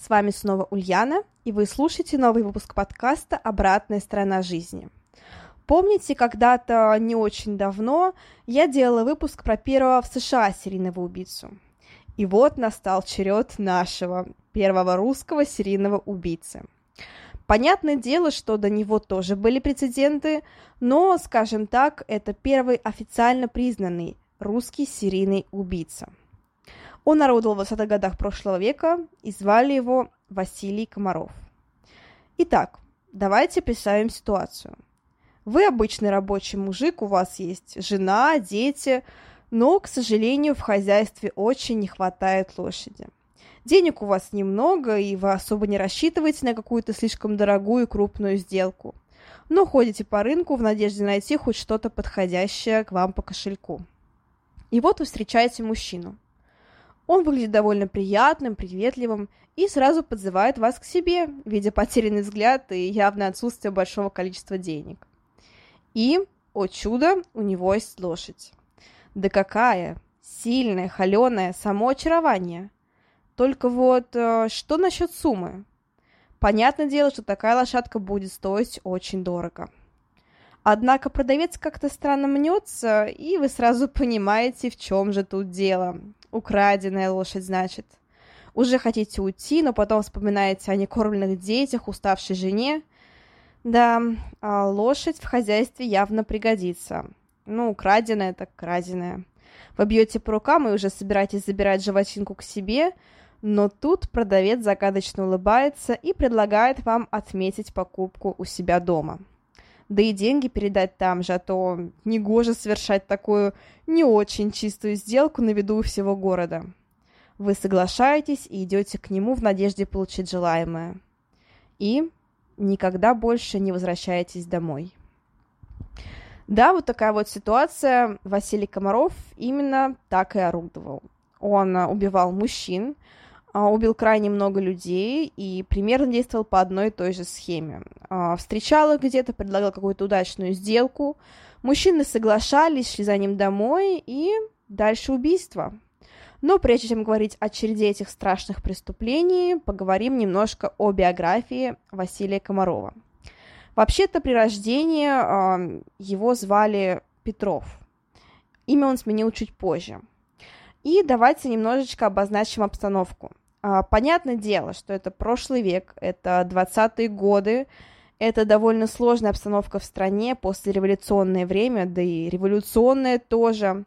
С вами снова Ульяна, и вы слушаете новый выпуск подкаста «Обратная сторона жизни». Помните, когда-то не очень давно я делала выпуск про первого в США серийного убийцу. И вот настал черед нашего первого русского серийного убийцы. Понятное дело, что до него тоже были прецеденты, но, скажем так, это первый официально признанный русский серийный убийца – он народовал в 20-х годах прошлого века, и звали его Василий Комаров. Итак, давайте представим ситуацию. Вы обычный рабочий мужик, у вас есть жена, дети, но, к сожалению, в хозяйстве очень не хватает лошади. Денег у вас немного, и вы особо не рассчитываете на какую-то слишком дорогую и крупную сделку. Но ходите по рынку в надежде найти хоть что-то подходящее к вам по кошельку. И вот вы встречаете мужчину – он выглядит довольно приятным, приветливым и сразу подзывает вас к себе, видя потерянный взгляд и явное отсутствие большого количества денег. И, о чудо, у него есть лошадь. Да какая! Сильная, холеная, само очарование. Только вот э, что насчет суммы? Понятное дело, что такая лошадка будет стоить очень дорого. Однако продавец как-то странно мнется, и вы сразу понимаете, в чем же тут дело. Украденная лошадь, значит. Уже хотите уйти, но потом вспоминаете о некормленных детях, уставшей жене. Да, а лошадь в хозяйстве явно пригодится. Ну, краденая так краденая. Вы бьете по рукам и уже собираетесь забирать животинку к себе, но тут продавец загадочно улыбается и предлагает вам отметить покупку у себя дома да и деньги передать там же, а то негоже совершать такую не очень чистую сделку на виду всего города. Вы соглашаетесь и идете к нему в надежде получить желаемое. И никогда больше не возвращаетесь домой. Да, вот такая вот ситуация. Василий Комаров именно так и орудовал. Он убивал мужчин, а, убил крайне много людей и примерно действовал по одной и той же схеме. А, встречал их где-то, предлагал какую-то удачную сделку, мужчины соглашались, шли за ним домой и дальше убийство. Но прежде чем говорить о череде этих страшных преступлений, поговорим немножко о биографии Василия Комарова. Вообще-то при рождении э, его звали Петров. Имя он сменил чуть позже. И давайте немножечко обозначим обстановку. А, понятное дело, что это прошлый век, это 20-е годы, это довольно сложная обстановка в стране, послереволюционное время, да и революционное тоже.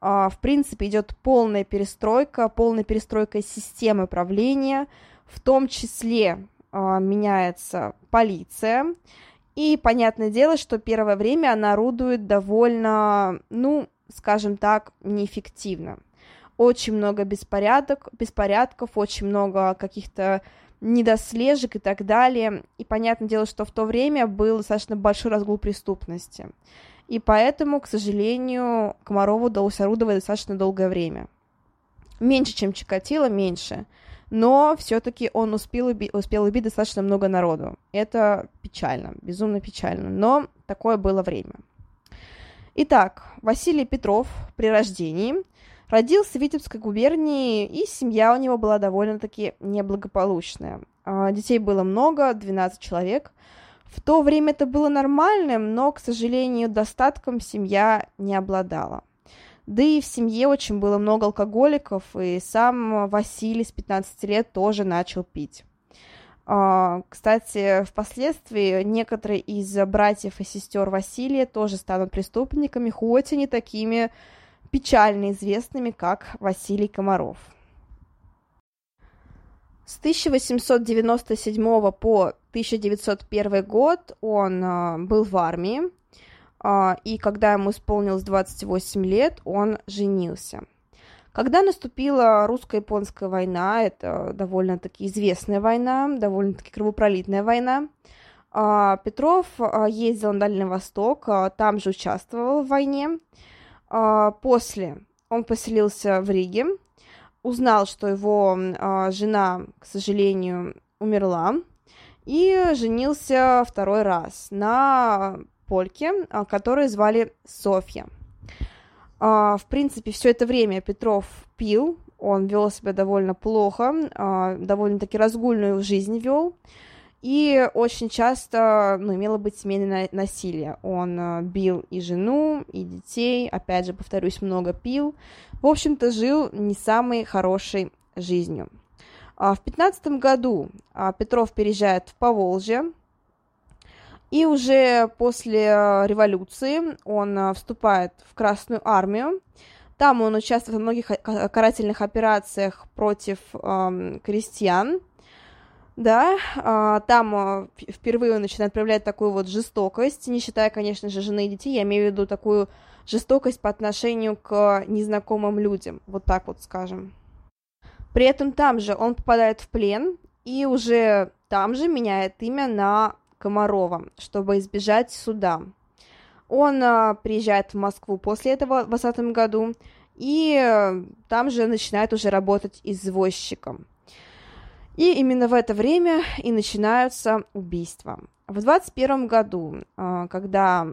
А, в принципе, идет полная перестройка, полная перестройка системы правления, в том числе а, меняется полиция, и понятное дело, что первое время она орудует довольно, ну, скажем так, неэффективно очень много беспорядок, беспорядков, очень много каких-то недослежек и так далее. И понятное дело, что в то время был достаточно большой разгул преступности. И поэтому, к сожалению, Комарову удалось орудовать достаточно долгое время. Меньше, чем Чикатило, меньше. Но все-таки он успел, уби- успел убить достаточно много народу. Это печально, безумно печально. Но такое было время. Итак, Василий Петров при рождении – Родился в Витебской губернии, и семья у него была довольно-таки неблагополучная. А, детей было много, 12 человек. В то время это было нормальным, но, к сожалению, достатком семья не обладала. Да и в семье очень было много алкоголиков, и сам Василий с 15 лет тоже начал пить. А, кстати, впоследствии некоторые из братьев и сестер Василия тоже станут преступниками, хоть и не такими печально известными как Василий Комаров. С 1897 по 1901 год он э, был в армии, э, и когда ему исполнилось 28 лет, он женился. Когда наступила русско-японская война, это довольно-таки известная война, довольно-таки кровопролитная война, а, Петров а, ездил на Дальний Восток, а, там же участвовал в войне. После он поселился в Риге, узнал, что его жена, к сожалению, умерла, и женился второй раз на польке, которую звали Софья. В принципе, все это время Петров пил, он вел себя довольно плохо, довольно-таки разгульную жизнь вел, и очень часто, ну, имело быть семейное насилие. Он э, бил и жену, и детей, опять же, повторюсь, много пил. В общем-то, жил не самой хорошей жизнью. А в пятнадцатом году а, Петров переезжает в Поволжье, и уже после э, революции он э, вступает в Красную армию. Там он участвует во многих карательных операциях против э, крестьян. Да, а, там а, впервые он начинает проявлять такую вот жестокость, не считая, конечно же, жены и детей, я имею в виду такую жестокость по отношению к незнакомым людям, вот так вот скажем. При этом там же он попадает в плен и уже там же меняет имя на Комарова, чтобы избежать суда. Он а, приезжает в Москву после этого в 20 году и э, там же начинает уже работать извозчиком. И именно в это время и начинаются убийства. В 21 году, а, когда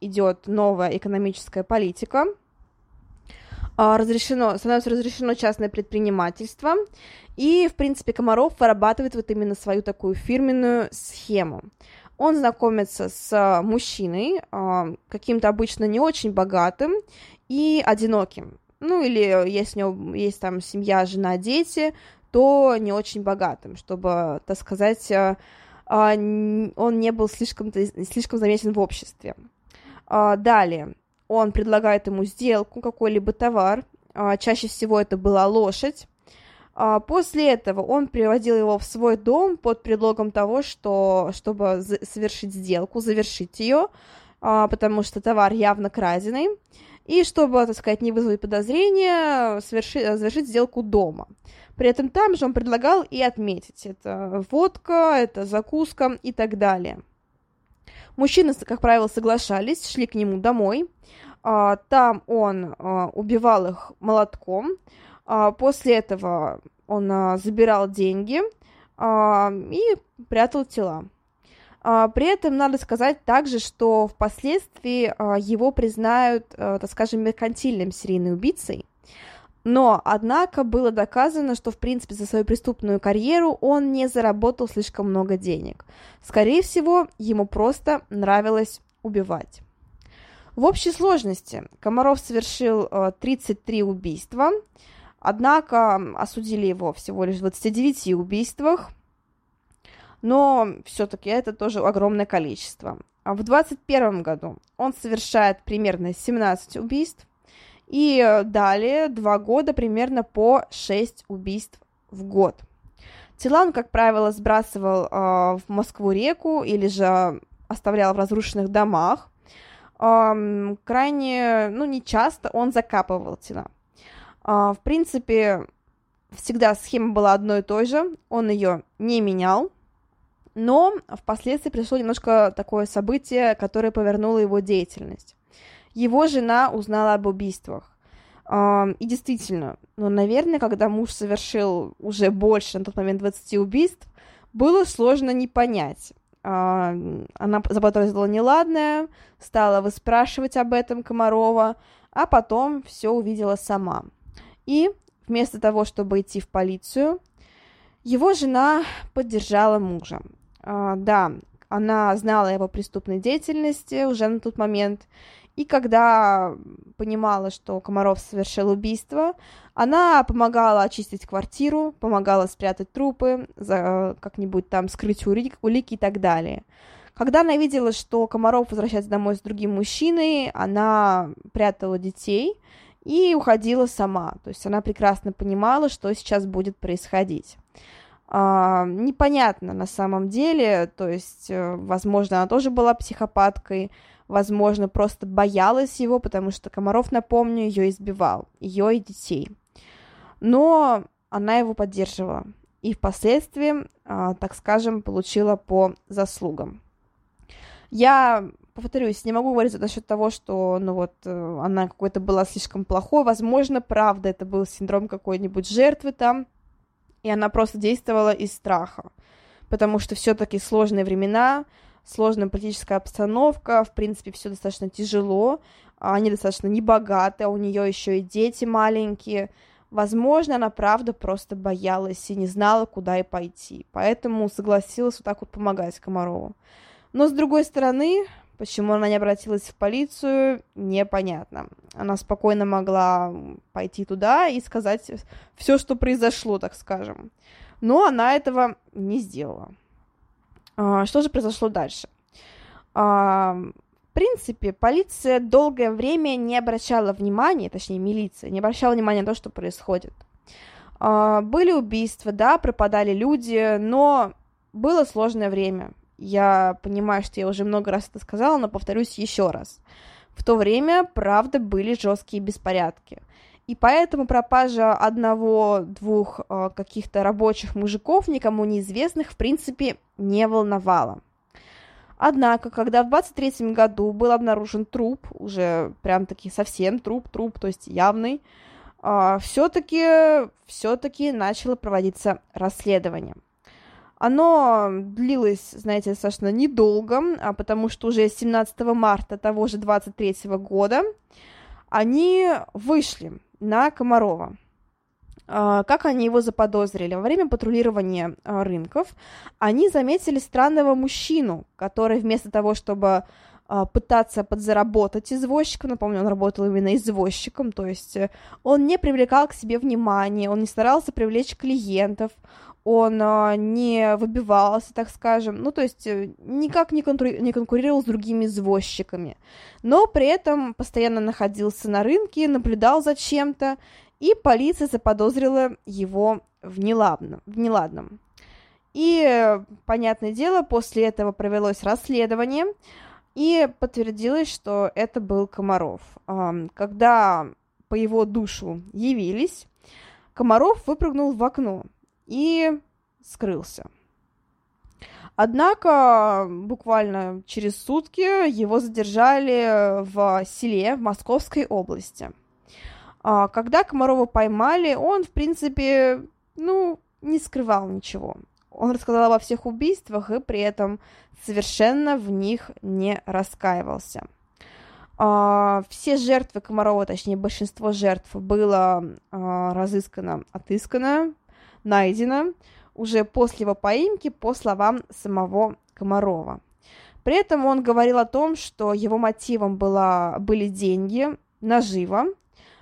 идет новая экономическая политика, а, разрешено, становится разрешено частное предпринимательство, и, в принципе, Комаров вырабатывает вот именно свою такую фирменную схему. Он знакомится с мужчиной, а, каким-то обычно не очень богатым и одиноким. Ну, или если у него есть там семья, жена, дети, то не очень богатым, чтобы, так сказать, э, а, он не был слишком, слишком заметен в обществе. А, далее, он предлагает ему сделку, какой-либо товар, а, чаще всего это была лошадь. После этого он приводил его в свой дом под предлогом того, что, чтобы совершить сделку, завершить ее, потому что товар явно краденый, и чтобы, так сказать, не вызвать подозрения, совершить, завершить сделку дома. При этом там же он предлагал и отметить, это водка, это закуска и так далее. Мужчины, как правило, соглашались, шли к нему домой. А, там он а, убивал их молотком. А, после этого он забирал деньги и прятал тела. При этом надо сказать также, что впоследствии его признают, так скажем, меркантильным серийным убийцей, но, однако, было доказано, что, в принципе, за свою преступную карьеру он не заработал слишком много денег. Скорее всего, ему просто нравилось убивать. В общей сложности Комаров совершил 33 э, убийства, однако осудили его всего лишь в 29 убийствах, но все-таки это тоже огромное количество. В 21 году он совершает примерно 17 убийств, и далее два года примерно по 6 убийств в год. Тела он, как правило, сбрасывал э, в Москву-реку или же оставлял в разрушенных домах. Э, крайне, ну, не часто он закапывал тела. Э, в принципе, всегда схема была одной и той же, он ее не менял, но впоследствии пришло немножко такое событие, которое повернуло его деятельность. Его жена узнала об убийствах. И действительно, ну, наверное, когда муж совершил уже больше на тот момент 20 убийств, было сложно не понять. Она заподозрила неладное, стала выспрашивать об этом Комарова, а потом все увидела сама. И вместо того, чтобы идти в полицию, его жена поддержала мужа. Да, она знала его преступной деятельности уже на тот момент, и когда понимала, что Комаров совершил убийство, она помогала очистить квартиру, помогала спрятать трупы, как-нибудь там скрыть улики, улики и так далее. Когда она видела, что Комаров возвращается домой с другим мужчиной, она прятала детей и уходила сама. То есть она прекрасно понимала, что сейчас будет происходить. А, непонятно на самом деле, то есть, э, возможно, она тоже была психопаткой, возможно, просто боялась его, потому что Комаров, напомню, ее избивал, ее и детей. но она его поддерживала и впоследствии, а, так скажем, получила по заслугам. Я повторюсь, не могу говорить насчет того, что, ну вот, э, она какой-то была слишком плохой. Возможно, правда, это был синдром какой-нибудь жертвы там, и она просто действовала из страха, потому что все-таки сложные времена, сложная политическая обстановка, в принципе, все достаточно тяжело, они достаточно небогаты, а у нее еще и дети маленькие. Возможно, она правда просто боялась и не знала, куда и пойти, поэтому согласилась вот так вот помогать Комарову. Но с другой стороны, почему она не обратилась в полицию, непонятно. Она спокойно могла пойти туда и сказать все, что произошло, так скажем. Но она этого не сделала. А, что же произошло дальше? А, в принципе, полиция долгое время не обращала внимания, точнее, милиция, не обращала внимания на то, что происходит. А, были убийства, да, пропадали люди, но было сложное время. Я понимаю, что я уже много раз это сказала, но повторюсь еще раз. В то время, правда, были жесткие беспорядки. И поэтому пропажа одного-двух э, каких-то рабочих мужиков, никому неизвестных, в принципе, не волновала. Однако, когда в 23 году был обнаружен труп, уже прям таки совсем труп, труп, то есть явный, э, все-таки все-таки начало проводиться расследование. Оно длилось, знаете, достаточно недолго, а потому что уже 17 марта того же 23 года они вышли на Комарова. А, как они его заподозрили? Во время патрулирования а, рынков они заметили странного мужчину, который вместо того, чтобы пытаться подзаработать извозчиком, напомню, он работал именно извозчиком, то есть э, он не привлекал к себе внимания, он не старался привлечь клиентов, он а, не выбивался, так скажем, ну, то есть э, никак не, конкури- не конкурировал с другими извозчиками, но при этом постоянно находился на рынке, наблюдал за чем-то, и полиция заподозрила его в, неладном, в неладном. И, понятное дело, после этого провелось расследование, и подтвердилось, что это был Комаров. Когда по его душу явились, Комаров выпрыгнул в окно, и скрылся. Однако буквально через сутки его задержали в селе в Московской области. А, когда Комарова поймали, он, в принципе, ну, не скрывал ничего. Он рассказал обо всех убийствах и при этом совершенно в них не раскаивался. А, все жертвы Комарова, точнее большинство жертв, было а, разыскано, отыскано, найдено уже после его поимки, по словам самого Комарова. При этом он говорил о том, что его мотивом была, были деньги, нажива.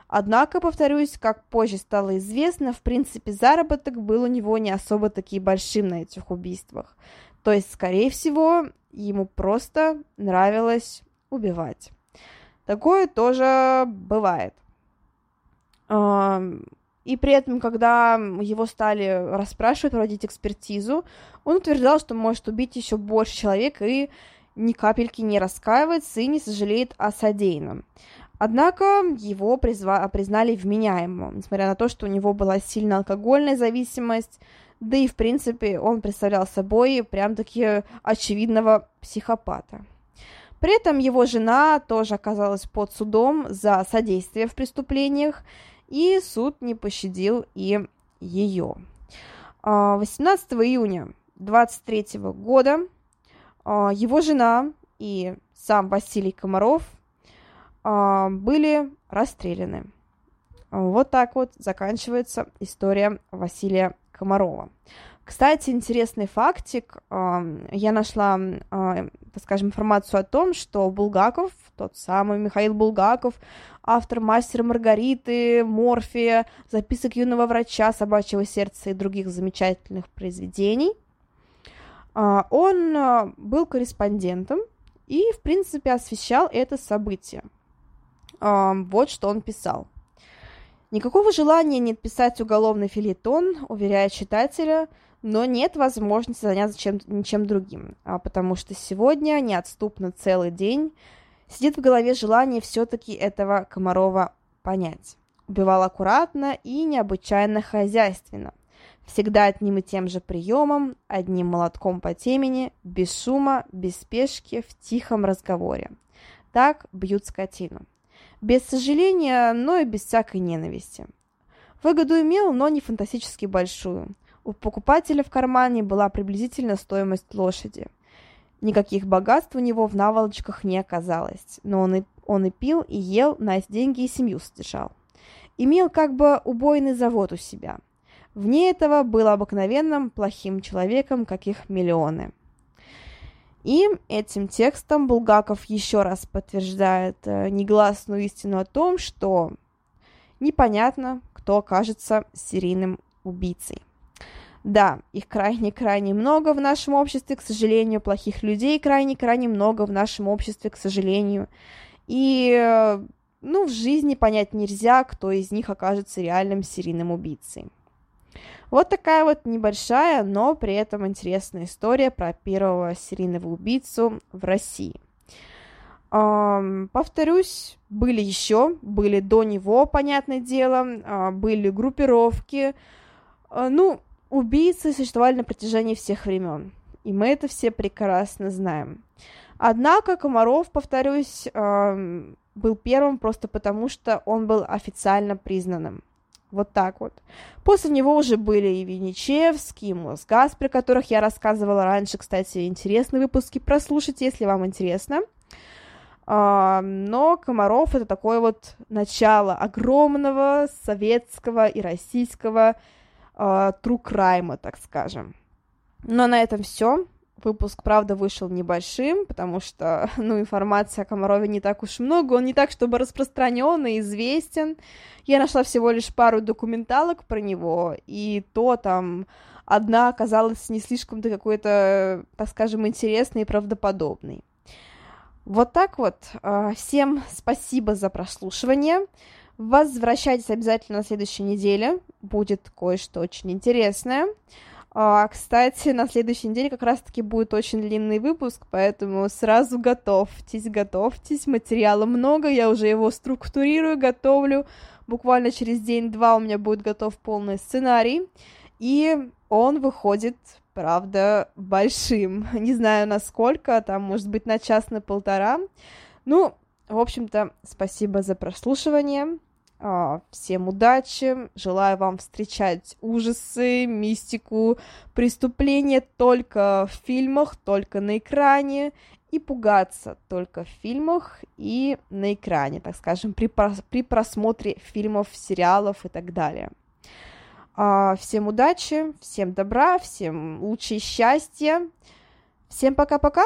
Однако, повторюсь, как позже стало известно, в принципе, заработок был у него не особо таки большим на этих убийствах. То есть, скорее всего, ему просто нравилось убивать. Такое тоже бывает. И при этом, когда его стали расспрашивать, проводить экспертизу, он утверждал, что может убить еще больше человек и ни капельки не раскаивается и не сожалеет о содеянном. Однако его призва- признали вменяемым, несмотря на то, что у него была сильная алкогольная зависимость, да и, в принципе, он представлял собой прям-таки очевидного психопата. При этом его жена тоже оказалась под судом за содействие в преступлениях, и суд не пощадил и ее. 18 июня 23 года а, его жена и сам Василий Комаров а, были расстреляны. Вот так вот заканчивается история Василия Комарова. Кстати, интересный фактик. Я нашла, так скажем, информацию о том, что Булгаков, тот самый Михаил Булгаков, автор «Мастера Маргариты», «Морфия», «Записок юного врача», «Собачьего сердца» и других замечательных произведений, а, он был корреспондентом и, в принципе, освещал это событие. Вот что он писал. Никакого желания нет писать уголовный филитон, уверяет читателя – но нет возможности заняться чем, ничем другим, а потому что сегодня неотступно целый день сидит в голове желание все-таки этого Комарова понять. убивал аккуратно и необычайно хозяйственно. Всегда одним и тем же приемом, одним молотком по темени, без шума, без спешки, в тихом разговоре. Так бьют скотину. Без сожаления, но и без всякой ненависти. Выгоду имел, но не фантастически большую. У покупателя в кармане была приблизительно стоимость лошади. Никаких богатств у него в наволочках не оказалось, но он и, он и пил, и ел, на деньги и семью содержал. Имел как бы убойный завод у себя. Вне этого был обыкновенным плохим человеком, каких миллионы. И этим текстом Булгаков еще раз подтверждает э, негласную истину о том, что непонятно, кто окажется серийным убийцей. Да, их крайне-крайне много в нашем обществе, к сожалению, плохих людей крайне-крайне много в нашем обществе, к сожалению. И, э, ну, в жизни понять нельзя, кто из них окажется реальным серийным убийцей. Вот такая вот небольшая, но при этом интересная история про первого серийного убийцу в России. Повторюсь, были еще, были до него, понятное дело, uh, были группировки. Uh, ну, убийцы существовали на протяжении всех времен, и мы это все прекрасно знаем. Однако Комаров, повторюсь, был первым просто потому, что он был официально признанным. Вот так вот. После него уже были и Винничевский, и Мосгаз, про которых я рассказывала раньше. Кстати, интересные выпуски прослушайте, если вам интересно. Uh, но Комаров это такое вот начало огромного советского и российского crime, так скажем. Но на этом все. Выпуск, правда, вышел небольшим, потому что, ну, информации о Комарове не так уж много, он не так, чтобы распространен и известен. Я нашла всего лишь пару документалок про него, и то там одна оказалась не слишком-то какой-то, так скажем, интересной и правдоподобной. Вот так вот. А, всем спасибо за прослушивание. Возвращайтесь обязательно на следующей неделе. Будет кое-что очень интересное. А, кстати, на следующей неделе как раз-таки будет очень длинный выпуск, поэтому сразу готовьтесь, готовьтесь. Материала много, я уже его структурирую, готовлю. Буквально через день-два у меня будет готов полный сценарий. И он выходит, правда, большим. Не знаю, насколько, там, может быть, на час, на полтора. Ну, в общем-то, спасибо за прослушивание. А, всем удачи, желаю вам встречать ужасы, мистику, преступления только в фильмах, только на экране, и пугаться только в фильмах и на экране, так скажем, при, при просмотре фильмов, сериалов и так далее. А, всем удачи, всем добра, всем лучшей счастья. Всем пока-пока!